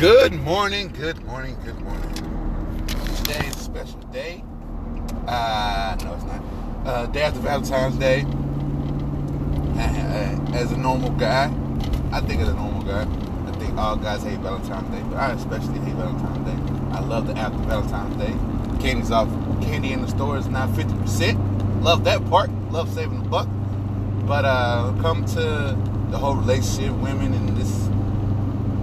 Good morning, good morning, good morning. Today is a special day. Uh, no, it's not. Uh, day after Valentine's Day. Uh, as a normal guy, I think as a normal guy, I think all guys hate Valentine's Day, but I especially hate Valentine's Day. I love the after Valentine's Day. Candy's off. Candy in the store is now 50%. Love that part. Love saving the buck. But uh, come to the whole relationship, women, and this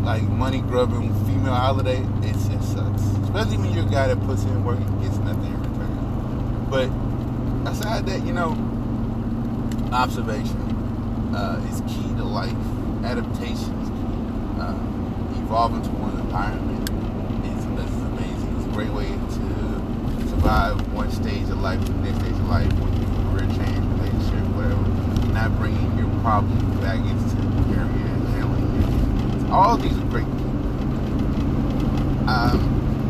like money grubbing female holiday, it just sucks. Especially when you're a guy that puts in work and gets nothing in return. But aside that, you know, observation uh, is key to life. Adaptation is key. Uh, evolving to one environment is, is amazing. It's a great way to survive one stage of life to the next stage of life, when you career change, relationship, whatever. You're not bringing your problems back to the area and handling it. All these are great. Um,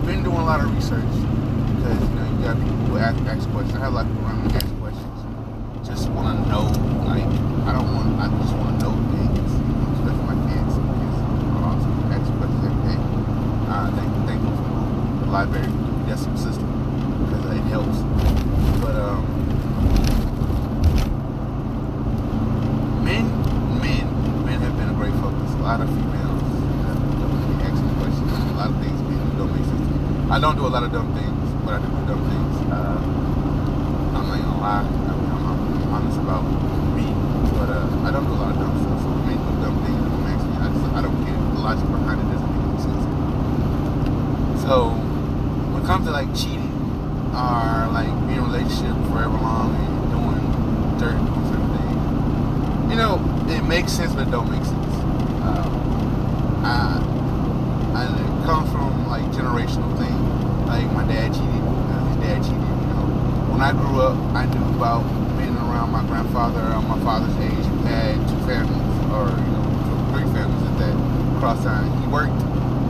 been doing a lot of research because you know you got people who ask, ask questions. I have a lot of people around me ask questions. Just want to know, like I don't want, I just want to know things, especially my kids. Kids are awesome. Ask questions every day. Uh, thank, thankful for the library decimal system because it helps. But um, men, men, men have been a great focus. A lot of females have definitely asking questions. A lot of things men do don't make sense to me. I don't do a lot of dumb things, but I do do dumb things. Uh, I'm not gonna lie. I mean, I'm, I'm honest about me, but uh, I don't do a lot of dumb stuff. So men do dumb things make sense. I just I don't get. The logic behind it doesn't make any sense. So when it comes to like cheating or like being in a relationship forever long and doing dirt doing certain things, you know, it makes sense but it don't make sense. Um, I, I it comes from like generational thing. Like my dad cheated, uh, his dad cheated. You know, when I grew up, I knew about being around my grandfather on my father's age who had two families, or you know, three families at that. Cross time, he worked,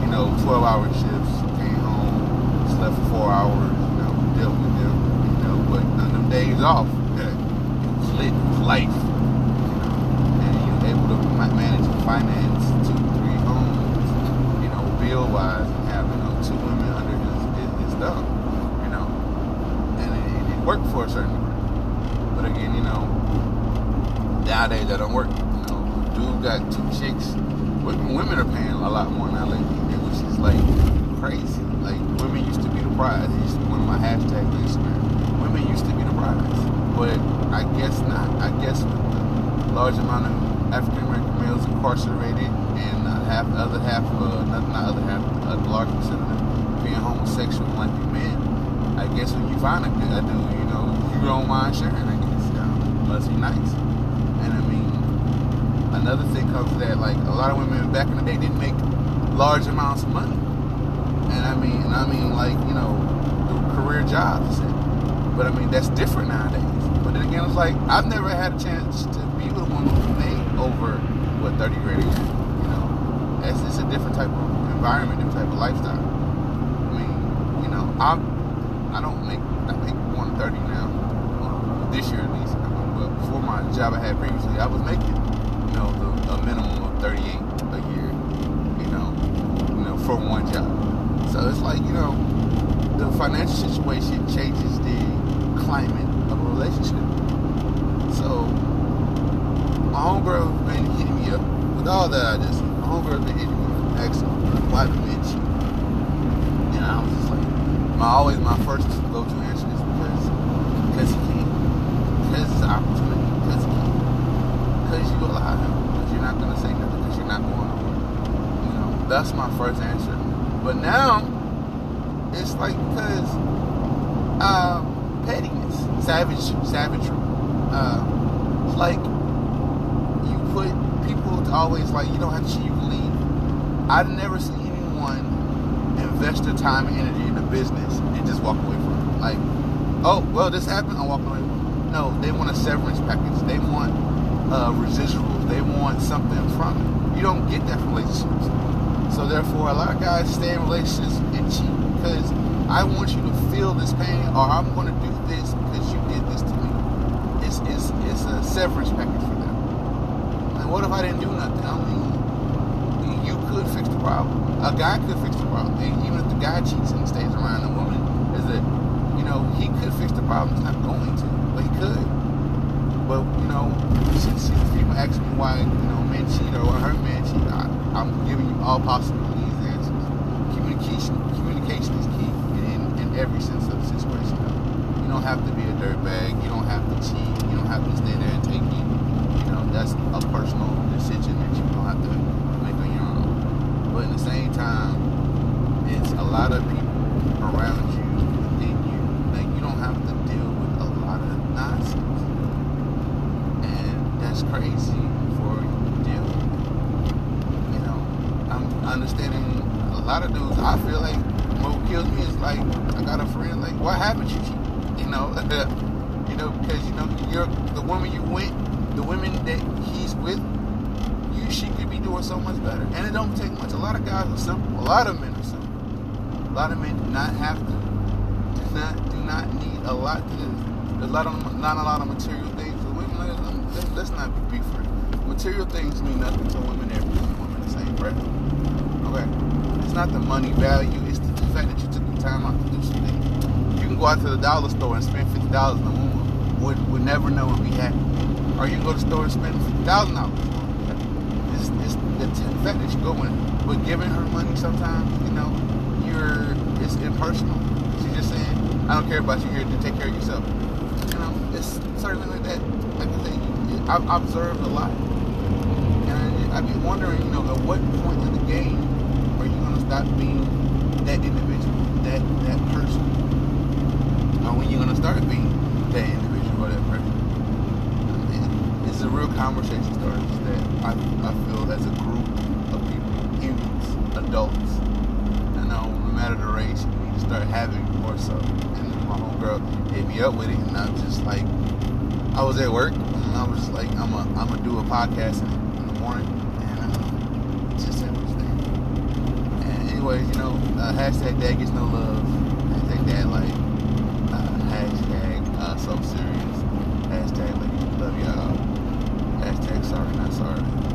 you know, twelve-hour shifts, came home, slept for four hours, you know, dealt with them, you know, but none of them days off. It was lit, it was life, you know, and he was able to manage finance two, three homes, you know, bill wise, and have you know two women under his his you know, and it, it, worked for a certain degree. But again, you know, nowadays that don't work. You know, dude got two chicks. Women, are paying a lot more now lately, which is like crazy. Like women used to be the prize. It used to be one of my hashtags on Instagram. Women used to be the prize, but I guess not. I guess with the large amount of African American males incarcerated and uh, half the other half, uh, not, not other half, a large percent homosexual like men. I guess when you find a a dude, you know, you don't mind sharing. I guess, you know, must be nice. And I mean, another thing comes to that, like a lot of women back in the day didn't make large amounts of money. And I mean, and I mean, like you know, career jobs. But I mean, that's different nowadays. But then again, it's like I've never had a chance to be with a woman who made over what thirty grand a year. You know, it's, it's a different type of environment, different type of lifestyle. I mean, you know, I'm I don't make I make more than thirty now. Well, this year at least. I mean, but before my job I had previously, I was making you know the, a minimum of thirty eight a year. You know, you know from one job. So it's like you know the financial situation changes the climate of a relationship. So my homegirl been hitting me up with all that I just my homegirl been hitting me up asking why the bitch. You know, I was just like my always my first go to answer is because because he can. Because it's an opportunity. Because he can. Because you allow him. Because you're not gonna say nothing because you're not going nowhere. You know, that's my first answer. But now it's like because uh, pettiness, savage, savagery. Uh, like you put people to always like you don't have to you leave. I've never seen anyone invest their time and energy business and just walk away from it. Like, oh well, this happened, I'm walking away from it. No, they want a severance package. They want uh, residuals. They want something from it. You don't get that from relationships. So therefore, a lot of guys stay in relationships and cheat because I want you to feel this pain, or I'm going to do this because you did this to me. It's it's it's a severance package for them. And what if I didn't do nothing? I mean, you could fix the problem. a guy could fix the problem. And the guy cheats and stays around the woman, is that you know he could fix the problem. He's not going to, but he could. But you know, since, people ask me why you know men cheat or her man cheat, I, I'm giving you all possibilities answers. Communication, communication is key in, in every sense of the situation. You don't have to be a dirtbag. You don't have to cheat. You don't have to stay there and take it. You know, that's a personal decision that you don't have to make on your own. But at the same time, it's a lot of people around you, within you. Like you don't have to deal with a lot of nonsense, and that's crazy for you to deal. You know, I'm understanding a lot of dudes. I feel like what kills me is like I got a friend like, why haven't you? You know, you know, because you know you're the woman you went, the women that he's with. You, she could be doing so much better, and it don't take much. A lot of guys are simple. A lot of men are simple. A lot of men do not have to, do not, do not need a lot to. A lot of, not a lot of material things. Let's, let's not be free. Material things mean nothing to women. Every woman the same breath. Okay, it's not the money value. It's the, the fact that you took the time out to do something. You can go out to the dollar store and spend fifty dollars, and a woman would would never know and be happy. Or you go to the store and spend fifty thousand dollars. It's, it's the t- fact that you go in, but giving her money sometimes, you know, you're it's impersonal. She's just saying, I don't care about you here to take care of yourself. You know, it's certainly like that. Like I say, I've observed a lot, and I'd be wondering, you know, at what point in the game are you gonna stop being that individual, that that person, or when you're gonna start being that individual or that person? It's a real conversation starters that I, I feel as a group of people, humans, adults, you know, no matter the race, we need to start having more so. And my homegirl hit me up with it, and I was just like, I was at work, and I was like, I'm a, I'm gonna do a podcast in, in the morning, and uh, just name. And anyways, you know, uh, hashtag dad gets no love, hashtag dad like, uh, hashtag uh, so serious, hashtag like, love y'all, hashtag sorry not sorry.